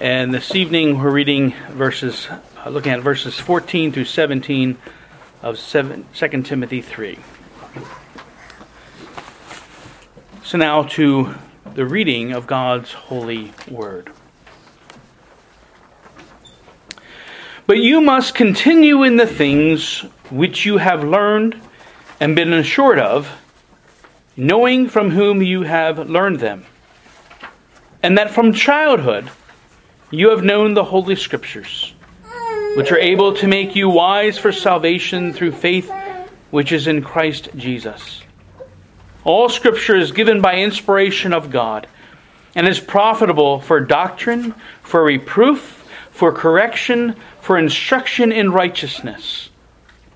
And this evening we're reading verses, uh, looking at verses 14 through 17 of 7, 2 Timothy 3. So now to the reading of God's holy word. But you must continue in the things which you have learned and been assured of, knowing from whom you have learned them, and that from childhood you have known the Holy Scriptures, which are able to make you wise for salvation through faith which is in Christ Jesus. All Scripture is given by inspiration of God and is profitable for doctrine, for reproof, for correction, for instruction in righteousness,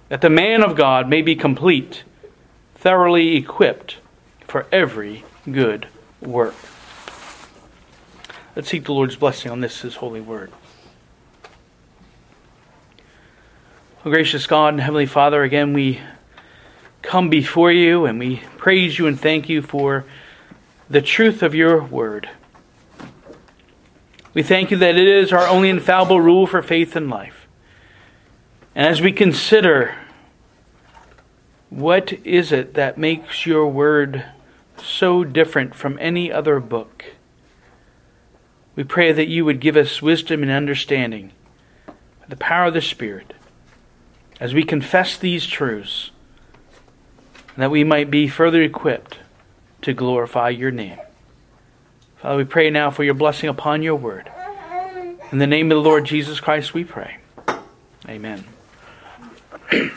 that the man of God may be complete, thoroughly equipped for every good work. Let's seek the Lord's blessing on this, His holy word. Oh, gracious God and Heavenly Father, again we come before you and we praise you and thank you for the truth of your word. We thank you that it is our only infallible rule for faith and life. And as we consider what is it that makes your word so different from any other book, we pray that you would give us wisdom and understanding the power of the Spirit as we confess these truths, that we might be further equipped to glorify your name. Father, we pray now for your blessing upon your word. In the name of the Lord Jesus Christ, we pray. Amen.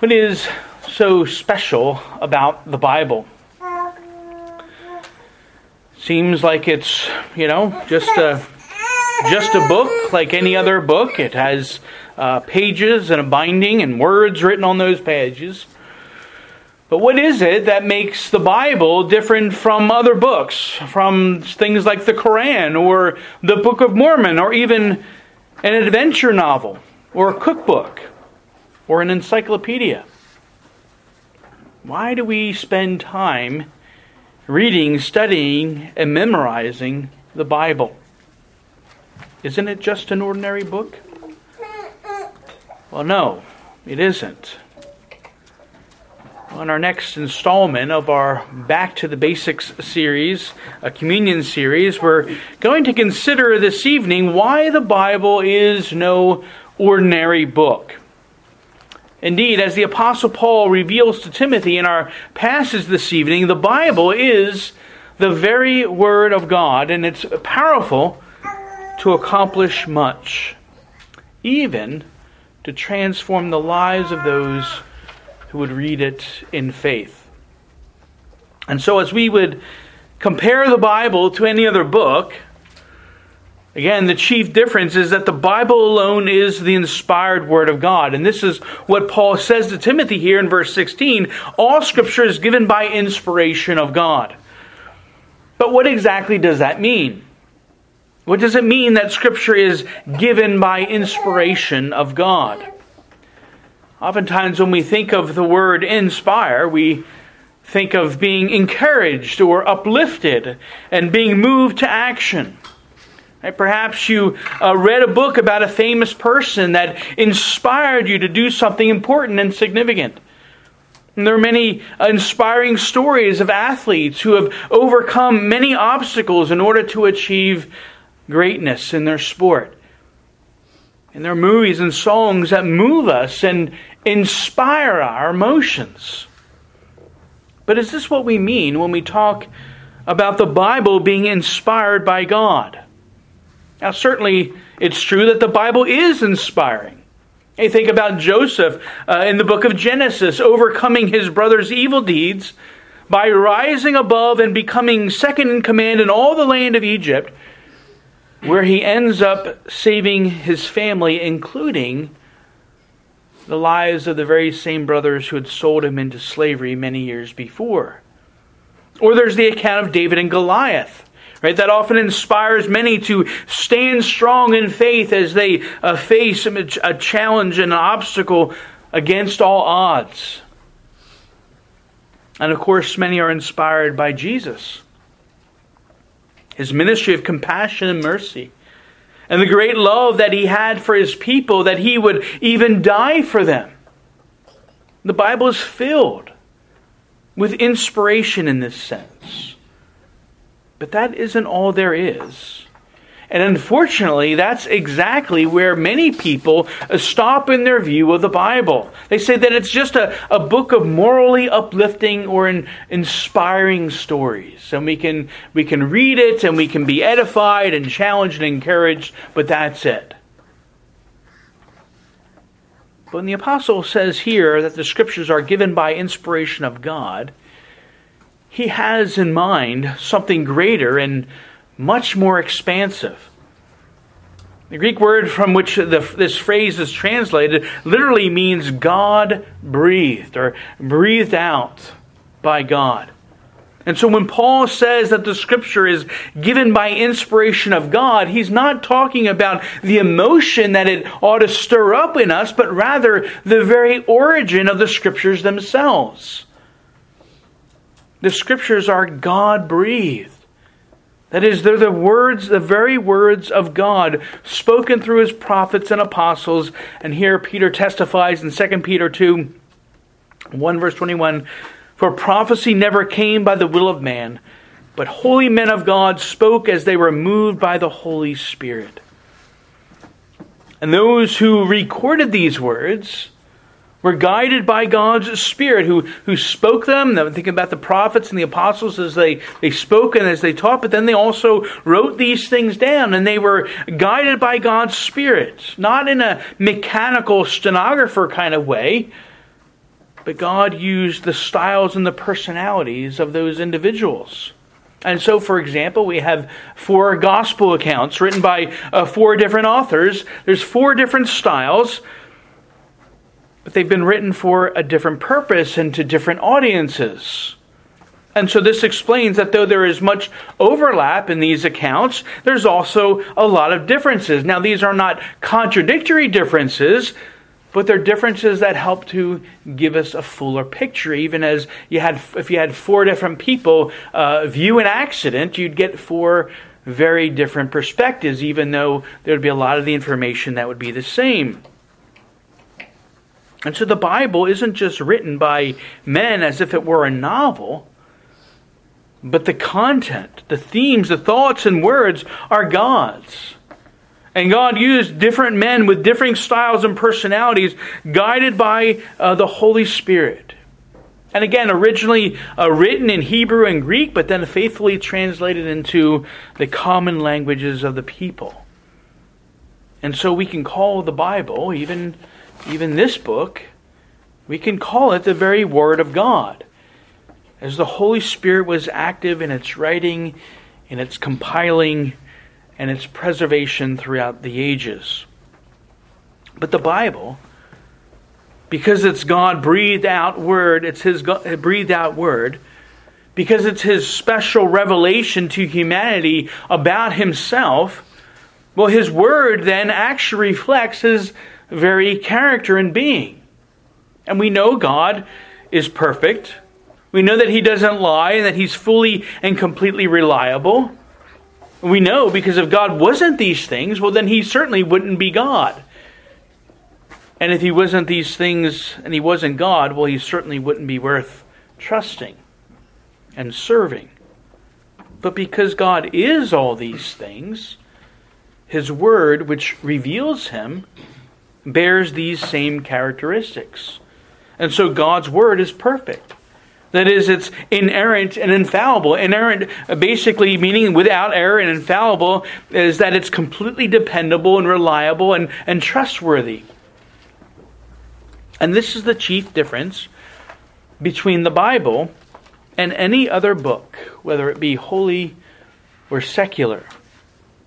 what is so special about the Bible? Seems like it's, you know, just a just a book like any other book. It has uh, pages and a binding and words written on those pages. But what is it that makes the Bible different from other books, from things like the Koran or the Book of Mormon or even an adventure novel or a cookbook or an encyclopedia? Why do we spend time reading, studying, and memorizing the Bible. Isn't it just an ordinary book? Well, no, it isn't. On our next installment of our Back to the Basics series, a communion series, we're going to consider this evening why the Bible is no ordinary book. Indeed, as the Apostle Paul reveals to Timothy in our passage this evening, the Bible is the very Word of God, and it's powerful to accomplish much, even to transform the lives of those who would read it in faith. And so, as we would compare the Bible to any other book, Again, the chief difference is that the Bible alone is the inspired Word of God. And this is what Paul says to Timothy here in verse 16 all Scripture is given by inspiration of God. But what exactly does that mean? What does it mean that Scripture is given by inspiration of God? Oftentimes, when we think of the word inspire, we think of being encouraged or uplifted and being moved to action. Perhaps you uh, read a book about a famous person that inspired you to do something important and significant. And there are many uh, inspiring stories of athletes who have overcome many obstacles in order to achieve greatness in their sport. And there are movies and songs that move us and inspire our emotions. But is this what we mean when we talk about the Bible being inspired by God? Now, certainly, it's true that the Bible is inspiring. You think about Joseph uh, in the book of Genesis overcoming his brother's evil deeds by rising above and becoming second in command in all the land of Egypt, where he ends up saving his family, including the lives of the very same brothers who had sold him into slavery many years before. Or there's the account of David and Goliath Right? That often inspires many to stand strong in faith as they uh, face a challenge and an obstacle against all odds. And of course, many are inspired by Jesus. his ministry of compassion and mercy, and the great love that he had for his people that he would even die for them. The Bible is filled with inspiration in this sense. But that isn't all there is. And unfortunately, that's exactly where many people stop in their view of the Bible. They say that it's just a, a book of morally uplifting or in, inspiring stories. And we can, we can read it and we can be edified and challenged and encouraged, but that's it. But when the apostle says here that the scriptures are given by inspiration of God, he has in mind something greater and much more expansive. The Greek word from which the, this phrase is translated literally means God breathed or breathed out by God. And so when Paul says that the scripture is given by inspiration of God, he's not talking about the emotion that it ought to stir up in us, but rather the very origin of the scriptures themselves. The scriptures are God breathed. That is, they're the words, the very words of God spoken through his prophets and apostles. And here Peter testifies in 2 Peter 2, 1 verse 21 For prophecy never came by the will of man, but holy men of God spoke as they were moved by the Holy Spirit. And those who recorded these words, were guided by God's Spirit who, who spoke them. I'm thinking about the prophets and the apostles as they, they spoke and as they taught, but then they also wrote these things down and they were guided by God's Spirit, not in a mechanical stenographer kind of way, but God used the styles and the personalities of those individuals. And so, for example, we have four gospel accounts written by uh, four different authors. There's four different styles but they've been written for a different purpose and to different audiences. And so this explains that though there is much overlap in these accounts, there's also a lot of differences. Now, these are not contradictory differences, but they're differences that help to give us a fuller picture. Even as you had, if you had four different people uh, view an accident, you'd get four very different perspectives, even though there'd be a lot of the information that would be the same. And so the Bible isn't just written by men as if it were a novel, but the content, the themes, the thoughts, and words are God's. And God used different men with differing styles and personalities, guided by uh, the Holy Spirit. And again, originally uh, written in Hebrew and Greek, but then faithfully translated into the common languages of the people. And so we can call the Bible, even even this book, we can call it the very Word of God. As the Holy Spirit was active in its writing, in its compiling, and its preservation throughout the ages. But the Bible, because it's God breathed out word, it's His God, breathed out word, because it's His special revelation to humanity about Himself, well, His word then actually reflects His very character and being. And we know God is perfect. We know that He doesn't lie and that He's fully and completely reliable. We know because if God wasn't these things, well, then He certainly wouldn't be God. And if He wasn't these things and He wasn't God, well, He certainly wouldn't be worth trusting and serving. But because God is all these things, His Word, which reveals Him, bears these same characteristics. And so God's word is perfect. That is, it's inerrant and infallible. Inerrant, basically meaning without error and infallible, is that it's completely dependable and reliable and, and trustworthy. And this is the chief difference between the Bible and any other book, whether it be holy or secular.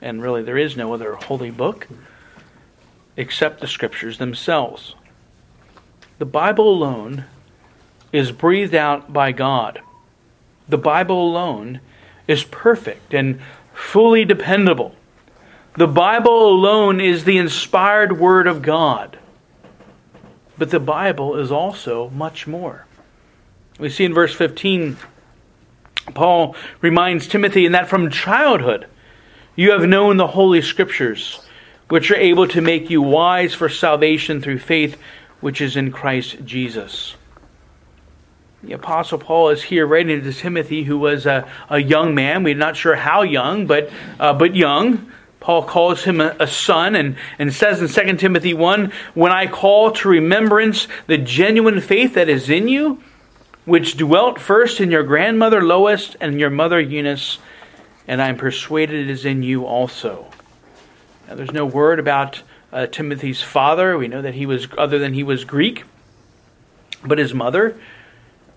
And really, there is no other holy book except the scriptures themselves. The Bible alone is breathed out by God. The Bible alone is perfect and fully dependable. The Bible alone is the inspired Word of God. But the Bible is also much more. We see in verse 15 Paul reminds Timothy in that from childhood you have known the Holy Scriptures, which are able to make you wise for salvation through faith which is in Christ Jesus. The Apostle Paul is here writing to Timothy, who was a, a young man. We're not sure how young, but, uh, but young. Paul calls him a, a, son and, and says in 2 Timothy 1 When I call to remembrance the genuine faith that is in you, which dwelt first in your grandmother Lois and your mother Eunice, and I am persuaded it is in you also. Now, there's no word about uh, Timothy's father. We know that he was, other than he was Greek, but his mother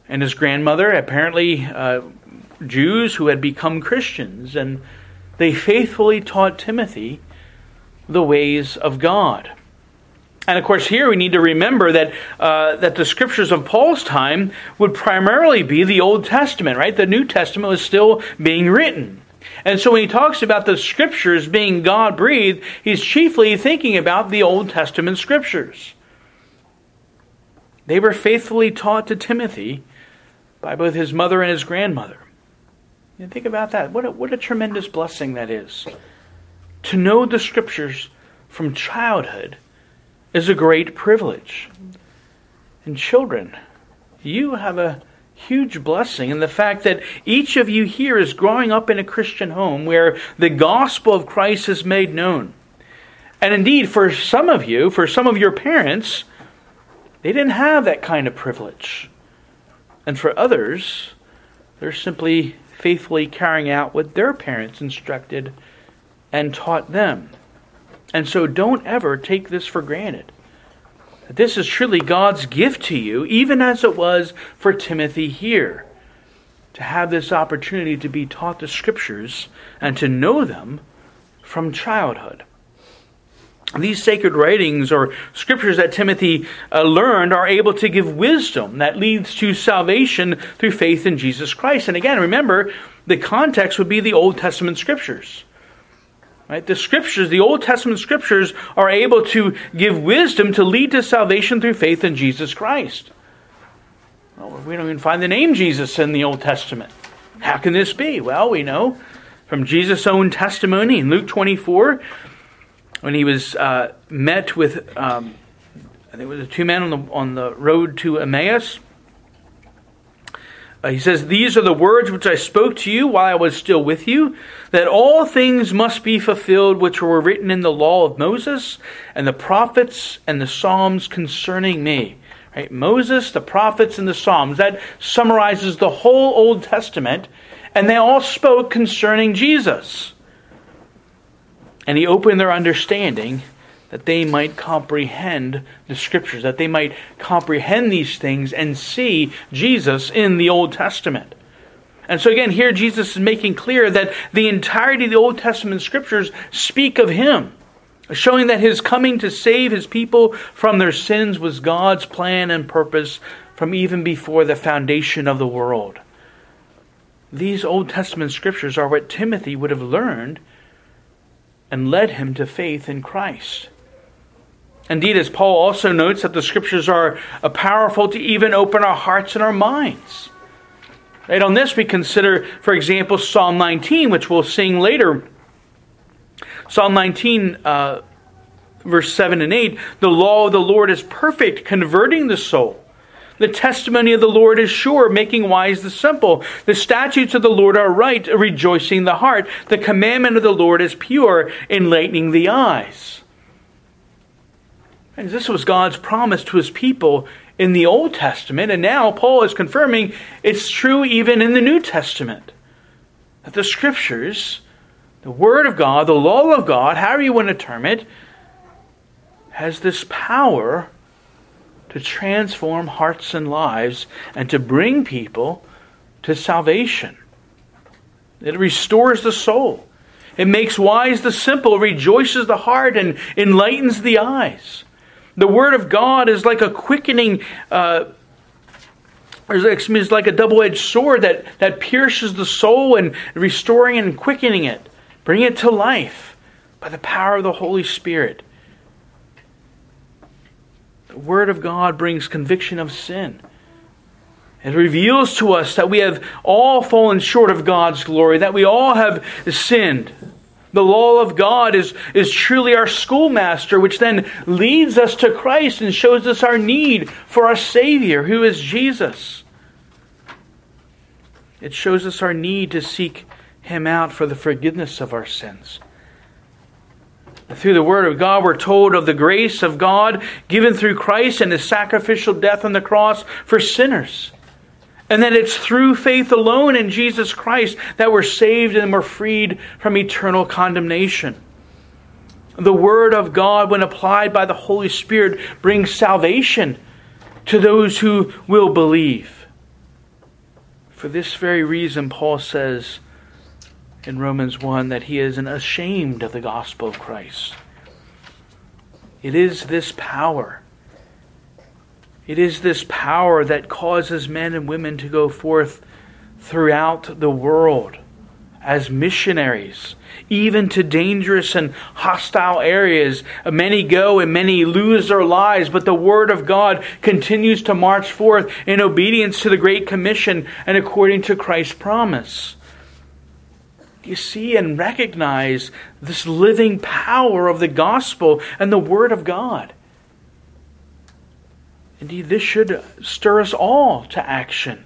and his grandmother, apparently uh, Jews who had become Christians, and they faithfully taught Timothy the ways of God. And of course, here we need to remember that uh, that the scriptures of Paul's time would primarily be the Old Testament, right? The New Testament was still being written. And so when he talks about the scriptures being God breathed, he's chiefly thinking about the Old Testament scriptures. They were faithfully taught to Timothy by both his mother and his grandmother. And think about that. What a, what a tremendous blessing that is. To know the scriptures from childhood is a great privilege. And children, you have a huge blessing in the fact that each of you here is growing up in a Christian home where the gospel of Christ is made known. And indeed, for some of you, for some of your parents, they didn't have that kind of privilege. And for others, they're simply faithfully carrying out what their parents instructed and taught them. And so don't ever take this for granted. This is truly God's gift to you, even as it was for Timothy here, to have this opportunity to be taught the Scriptures and to know them from childhood. These sacred writings or scriptures that Timothy uh, learned are able to give wisdom that leads to salvation through faith in Jesus Christ. And again, remember, the context would be the Old Testament scriptures. Right? The scriptures, the Old Testament scriptures, are able to give wisdom to lead to salvation through faith in Jesus Christ. Well, we don't even find the name Jesus in the Old Testament. How can this be? Well, we know from Jesus' own testimony in Luke 24 when he was uh, met with, um, I think it was the two men on the, on the road to Emmaus. Uh, he says, These are the words which I spoke to you while I was still with you, that all things must be fulfilled which were written in the law of Moses and the prophets and the Psalms concerning me. Right? Moses, the prophets, and the Psalms. That summarizes the whole Old Testament, and they all spoke concerning Jesus. And he opened their understanding that they might comprehend the scriptures, that they might comprehend these things and see Jesus in the Old Testament. And so, again, here Jesus is making clear that the entirety of the Old Testament scriptures speak of him, showing that his coming to save his people from their sins was God's plan and purpose from even before the foundation of the world. These Old Testament scriptures are what Timothy would have learned and led him to faith in Christ. Indeed, as Paul also notes, that the scriptures are powerful to even open our hearts and our minds. Right on this, we consider, for example, Psalm 19, which we'll sing later. Psalm 19, uh, verse 7 and 8 The law of the Lord is perfect, converting the soul. The testimony of the Lord is sure, making wise the simple. The statutes of the Lord are right, rejoicing the heart. The commandment of the Lord is pure, enlightening the eyes. And this was God's promise to his people in the Old Testament, and now Paul is confirming it's true even in the New Testament. That the Scriptures, the Word of God, the law of God, however you want to term it, has this power to transform hearts and lives and to bring people to salvation. It restores the soul. It makes wise the simple, rejoices the heart, and enlightens the eyes. The Word of God is like a quickening, uh, it's like a double edged sword that, that pierces the soul and restoring and quickening it, bringing it to life by the power of the Holy Spirit. The Word of God brings conviction of sin It reveals to us that we have all fallen short of God's glory, that we all have sinned. The law of God is, is truly our schoolmaster, which then leads us to Christ and shows us our need for our Savior, who is Jesus. It shows us our need to seek Him out for the forgiveness of our sins. Through the Word of God, we're told of the grace of God given through Christ and His sacrificial death on the cross for sinners. And that it's through faith alone in Jesus Christ that we're saved and we're freed from eternal condemnation. The Word of God, when applied by the Holy Spirit, brings salvation to those who will believe. For this very reason, Paul says, in Romans 1 that he is ashamed of the gospel of Christ. It is this power. It is this power that causes men and women to go forth throughout the world as missionaries, even to dangerous and hostile areas. Many go and many lose their lives, but the Word of God continues to march forth in obedience to the Great Commission and according to Christ's promise you see and recognize this living power of the gospel and the Word of God? Indeed, this should stir us all to action.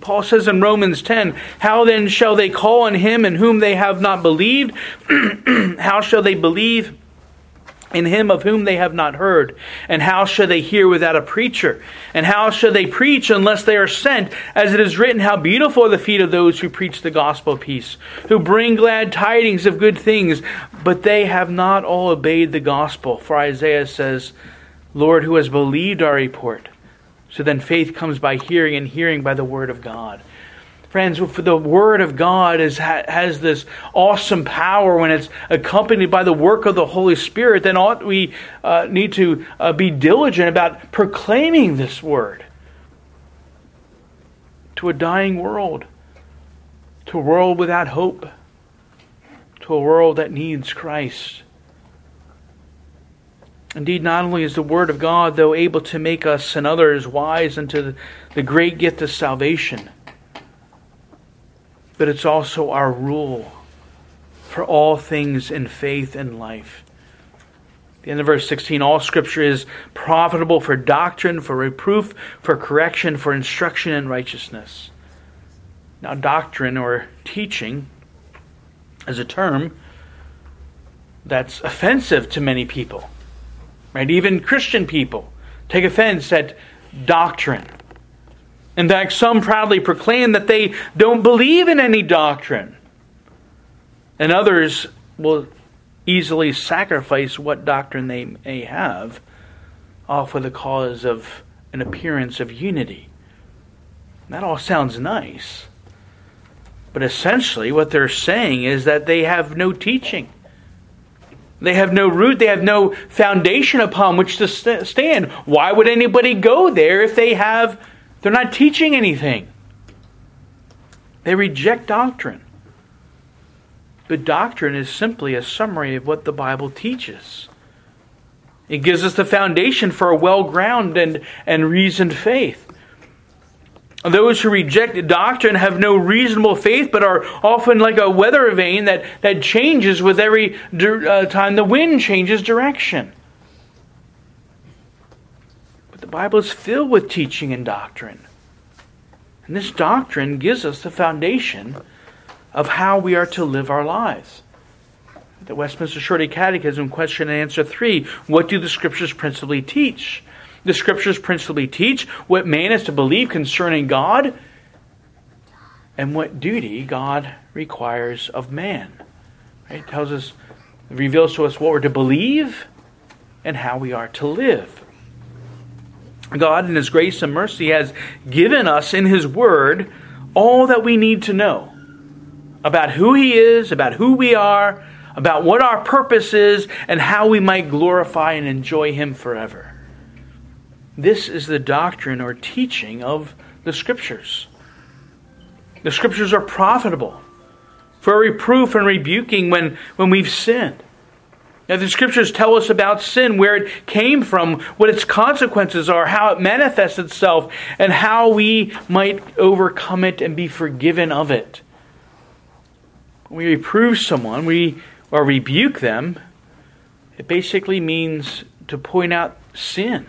Paul says in Romans 10, How then shall they call on him in whom they have not believed? How shall they believe in him of whom they have not heard? And how shall they hear without a preacher? And how shall they preach unless they are sent? As it is written, How beautiful are the feet of those who preach the gospel of peace, who bring glad tidings of good things, but they have not all obeyed the gospel. For Isaiah says, Lord, who has believed our report? So then faith comes by hearing, and hearing by the word of God. Friends, the Word of God is, has this awesome power when it's accompanied by the work of the Holy Spirit, then ought we uh, need to uh, be diligent about proclaiming this Word to a dying world, to a world without hope, to a world that needs Christ. Indeed, not only is the Word of God, though, able to make us and others wise unto the great gift of salvation, but it's also our rule for all things in faith and life. the end of verse 16 all scripture is profitable for doctrine, for reproof, for correction, for instruction in righteousness. Now, doctrine or teaching is a term that's offensive to many people, right? Even Christian people take offense at doctrine. In fact, some proudly proclaim that they don't believe in any doctrine. And others will easily sacrifice what doctrine they may have, all for the cause of an appearance of unity. That all sounds nice. But essentially, what they're saying is that they have no teaching. They have no root, they have no foundation upon which to stand. Why would anybody go there if they have they're not teaching anything. They reject doctrine. But doctrine is simply a summary of what the Bible teaches. It gives us the foundation for a well grounded and, and reasoned faith. Those who reject doctrine have no reasonable faith, but are often like a weather vane that, that changes with every uh, time the wind changes direction. But the Bible is filled with teaching and doctrine. And this doctrine gives us the foundation of how we are to live our lives. The Westminster Shorter Catechism, question and answer three What do the Scriptures principally teach? The Scriptures principally teach what man is to believe concerning God and what duty God requires of man. It tells us, it reveals to us what we're to believe and how we are to live. God, in His grace and mercy, has given us in His Word all that we need to know about who He is, about who we are, about what our purpose is, and how we might glorify and enjoy Him forever. This is the doctrine or teaching of the Scriptures. The Scriptures are profitable for reproof and rebuking when, when we've sinned Now, the scriptures tell us about sin, where it came from, what its consequences are, how it manifests itself, and how we might overcome it and be forgiven of it. When we reprove someone, we or rebuke them, it basically means to point out sin.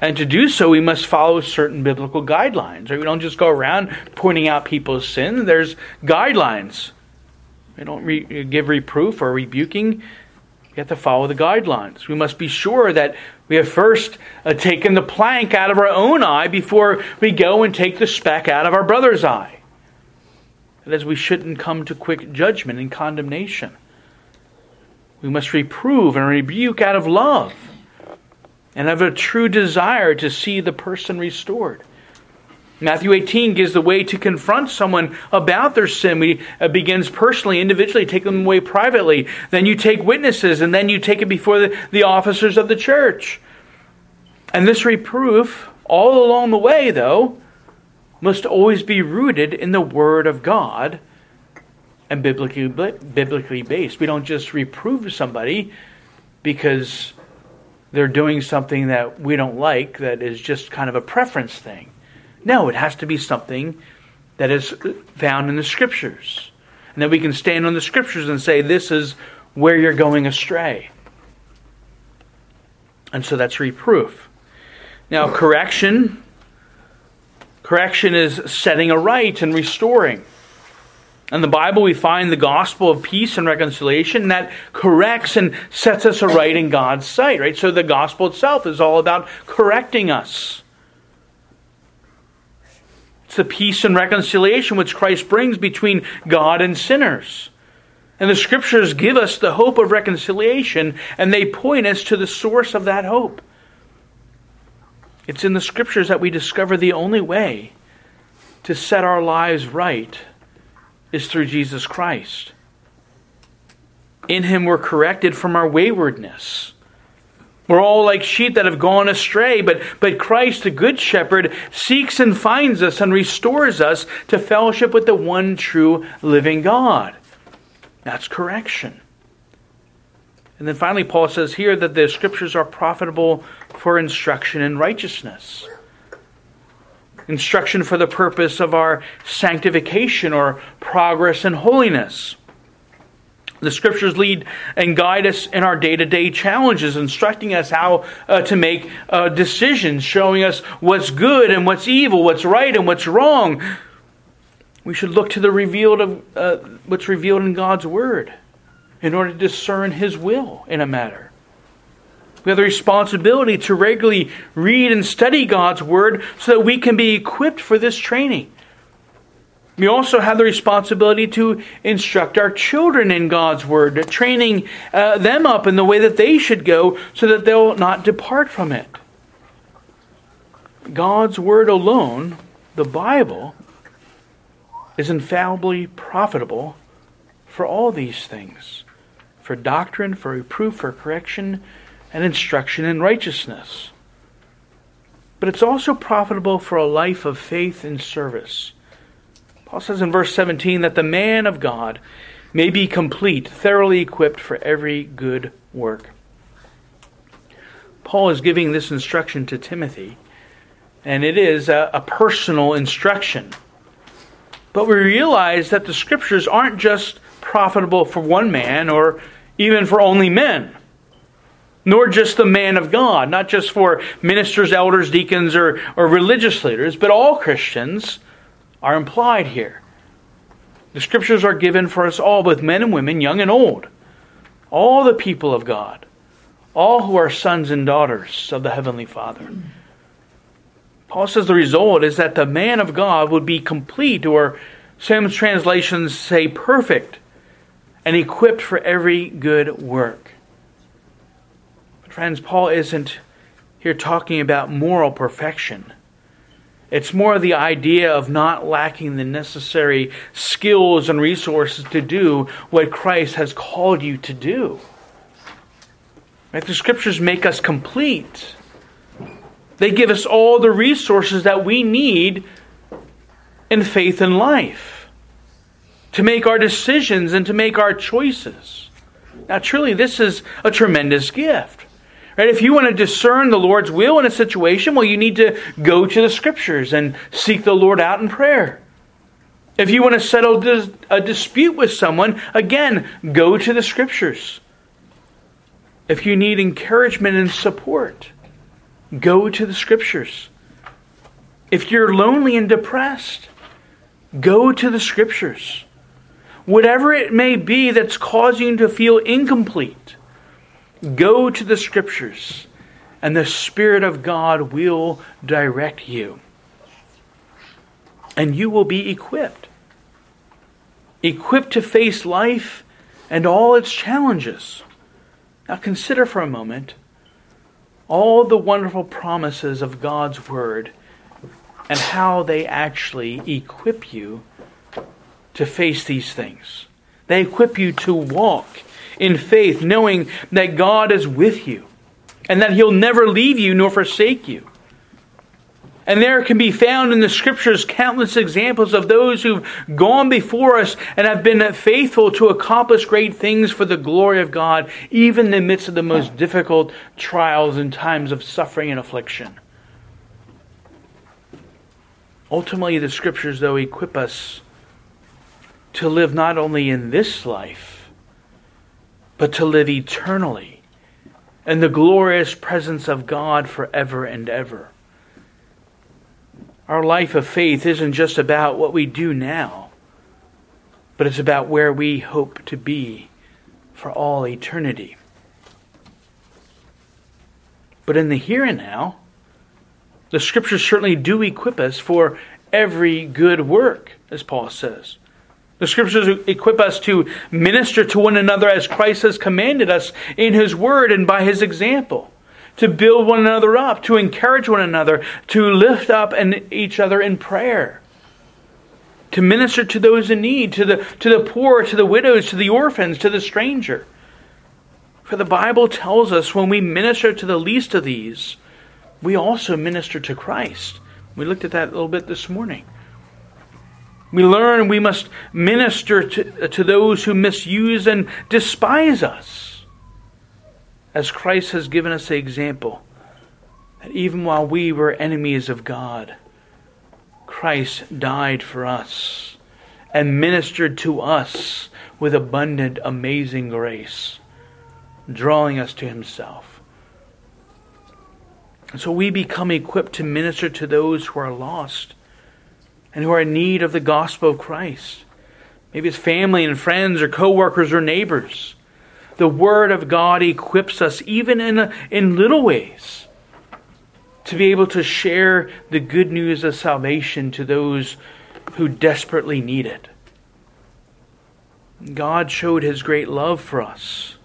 And to do so, we must follow certain biblical guidelines. Right? We don't just go around pointing out people's sin. There's guidelines we don't re- give reproof or rebuking. We have to follow the guidelines. We must be sure that we have first uh, taken the plank out of our own eye before we go and take the speck out of our brother's eye. That is, we shouldn't come to quick judgment and condemnation. We must reprove and rebuke out of love and have a true desire to see the person restored. Matthew 18 gives the way to confront someone about their sin. We uh, begins personally, individually, take them away privately. Then you take witnesses, and then you take it before the, the officers of the church. And this reproof, all along the way, though, must always be rooted in the Word of God and biblically, biblically based. We don't just reprove somebody because they're doing something that we don't like that is just kind of a preference thing. No, it has to be something that is found in the Scriptures. And then we can stand on the Scriptures and say, this is where you're going astray. And so that's reproof. Now, correction. Correction is setting a right and restoring. In the Bible, we find the gospel of peace and reconciliation that corrects and sets us aright in God's sight, right? So the gospel itself is all about correcting us. It's the peace and reconciliation which Christ brings between God and sinners. And the scriptures give us the hope of reconciliation, and they point us to the source of that hope. It's in the scriptures that we discover the only way to set our lives right is through Jesus Christ. In him we're corrected from our waywardness. We're all like sheep that have gone astray, but, but Christ, the Good Shepherd, seeks and finds us and restores us to fellowship with the one true living God. That's correction. And then finally, Paul says here that the scriptures are profitable for instruction in righteousness. Instruction for the purpose of our sanctification or progress in holiness. The scriptures lead and guide us in our day to day challenges, instructing us how uh, to make uh, decisions, showing us what's good and what's evil, what's right and what's wrong. We should look to the revealed of uh, what's revealed in God's Word in order to discern His will in a matter. We have the responsibility to regularly read and study God's Word so that we can be equipped for this training. We also have the responsibility to instruct our children in God's Word, training uh, them up in the way that they should go so that they'll not depart from it. God's Word alone, the Bible, is infallibly profitable for all these things for doctrine, for reproof, for correction, and instruction in righteousness. But it's also profitable for a life of faith and service Paul says in verse 17 that the man of God may be complete, thoroughly equipped for every good work. Paul is giving this instruction to Timothy, and it is a, a personal instruction. But we realize that the scriptures aren't just profitable for one man or even for only men nor just the man of God, not just for ministers, elders, deacons, or, or religious leaders, but all Christians are implied here. The scriptures are given for us all, both men and women, young and old, all the people of God, all who are sons and daughters of the Heavenly Father. Paul says the result is that the man of God would be complete, or some translations say perfect, and equipped for every good work. But friends, Paul isn't here talking about moral perfection. It's more the idea of not lacking the necessary skills and resources to do what Christ has called you to do. Right? The scriptures make us complete. They give us all the resources that we need in faith and life to make our decisions and to make our choices. Now, truly, this is a tremendous gift. Right? If you want to discern the Lord's will in a situation, well, you need to go to the Scriptures and seek the Lord out in prayer. If you want to settle a dispute with someone, again, go to the Scriptures. If you need encouragement and support, go to the Scriptures. If you're lonely and depressed, go to the Scriptures. Whatever it may be that's causing you to feel incomplete, go to the Scriptures, and the Spirit of God will direct you. And you will be equipped. Equipped to face life and all its challenges. Now consider for a moment all the wonderful promises of God's Word and how they actually equip you to face these things. They equip you to walk in faith, knowing that God is with you and that He'll never leave you nor forsake you. And there can be found in the scriptures countless examples of those who've gone before us and have been faithful to accomplish great things for the glory of God, even in the midst of the most difficult trials and times of suffering and affliction. Ultimately, the scriptures, though, equip us to live not only in this life, but to live eternally in the glorious presence of God forever and ever. Our life of faith isn't just about what we do now, but it's about where we hope to be for all eternity. But in the here and now, the scriptures certainly do equip us for every good work, as Paul says. The scriptures equip us to minister to one another as Christ has commanded us in his word and by his example to build one another up, to encourage one another, to lift up and each other in prayer, to minister to those in need, to the, to the poor, to the widows, to the orphans, to the stranger. For the Bible tells us when we minister to the least of these, we also minister to Christ. We looked at that a little bit this morning. We learn we must minister to, to those who misuse and despise us as Christ has given us the example that even while we were enemies of God, Christ died for us and ministered to us with abundant, amazing grace, drawing us to Himself. And so we become equipped to minister to those who are lost and who are in need of the gospel of Christ. Maybe it's family and friends or coworkers or neighbors the Word of God equips us, even in, in little ways, to be able to share the good news of salvation to those who desperately need it. God showed His great love for us,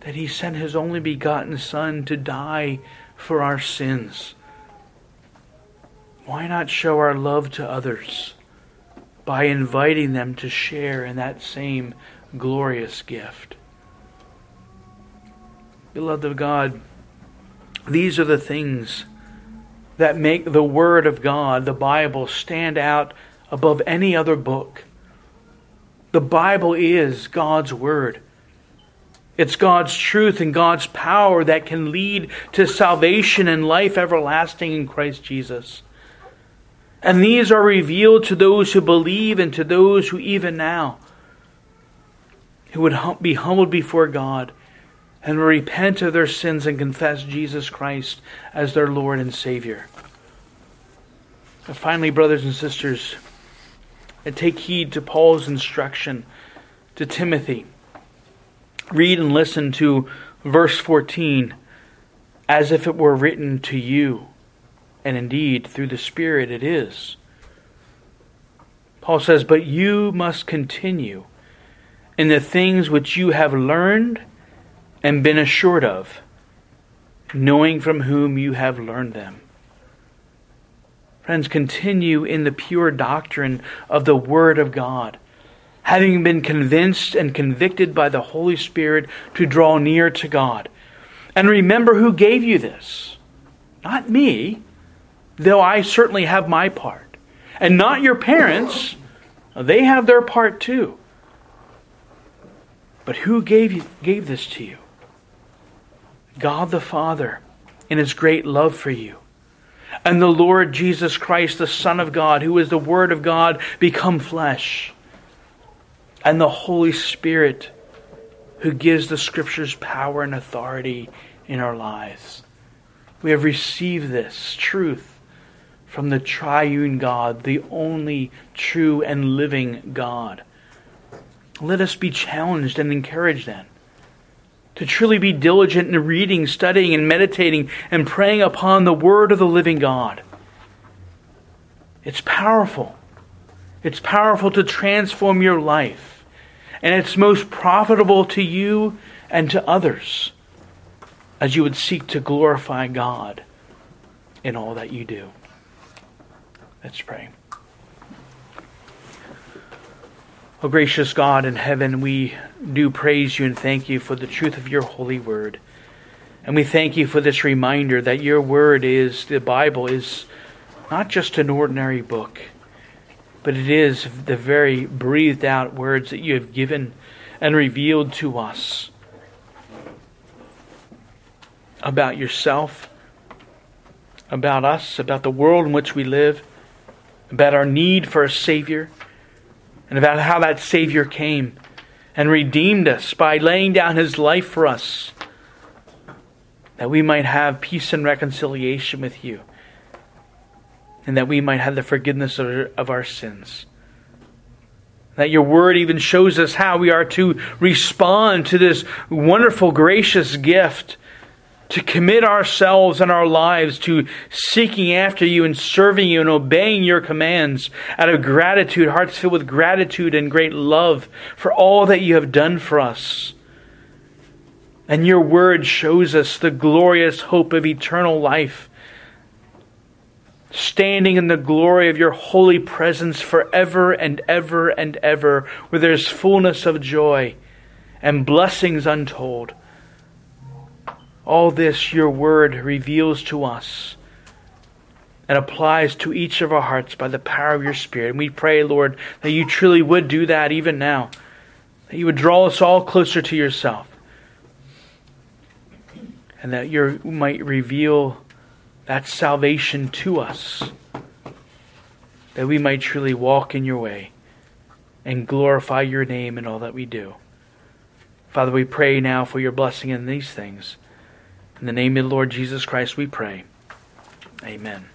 that He sent His only begotten Son to die for our sins. Why not show our love to others by inviting them to share in that same glorious gift? Beloved of God, these are the things that make the Word of God, the Bible, stand out above any other book. The Bible is God's Word. It's God's truth and God's power that can lead to salvation and life everlasting in Christ Jesus. And these are revealed to those who believe and to those who even now who would be humbled before God and repent of their sins and confess Jesus Christ as their Lord and Savior. And finally, brothers and sisters, and take heed to Paul's instruction to Timothy. Read and listen to verse 14 as if it were written to you. And indeed, through the Spirit it is. Paul says, But you must continue in the things which you have learned and been assured of, knowing from whom you have learned them. Friends, continue in the pure doctrine of the Word of God, having been convinced and convicted by the Holy Spirit to draw near to God. And remember who gave you this. Not me, though I certainly have my part. And not your parents, they have their part too. But who gave, you, gave this to you? God the Father, in his great love for you. And the Lord Jesus Christ, the Son of God, who is the Word of God become flesh. And the Holy Spirit, who gives the Scriptures power and authority in our lives. We have received this truth from the triune God, the only true and living God. Let us be challenged and encouraged then to truly be diligent in reading, studying, and meditating and praying upon the Word of the living God. It's powerful. It's powerful to transform your life. And it's most profitable to you and to others as you would seek to glorify God in all that you do. Let's pray. Oh, gracious God in heaven, we do praise you and thank you for the truth of your holy word. And we thank you for this reminder that your word is, the Bible is not just an ordinary book, but it is the very breathed out words that you have given and revealed to us about yourself, about us, about the world in which we live, about our need for a Savior and about how that Savior came and redeemed us by laying down his life for us, that we might have peace and reconciliation with you, and that we might have the forgiveness of our sins. That your word even shows us how we are to respond to this wonderful, gracious gift to commit ourselves and our lives to seeking after you and serving you and obeying your commands out of gratitude, hearts filled with gratitude and great love for all that you have done for us. And your word shows us the glorious hope of eternal life, standing in the glory of your holy presence forever and ever and ever, where there's fullness of joy and blessings untold. All this your word reveals to us and applies to each of our hearts by the power of your Spirit. And we pray, Lord, that you truly would do that even now, that you would draw us all closer to yourself, and that you might reveal that salvation to us, that we might truly walk in your way and glorify your name in all that we do. Father, we pray now for your blessing in these things. In the name of the Lord Jesus Christ, we pray. Amen.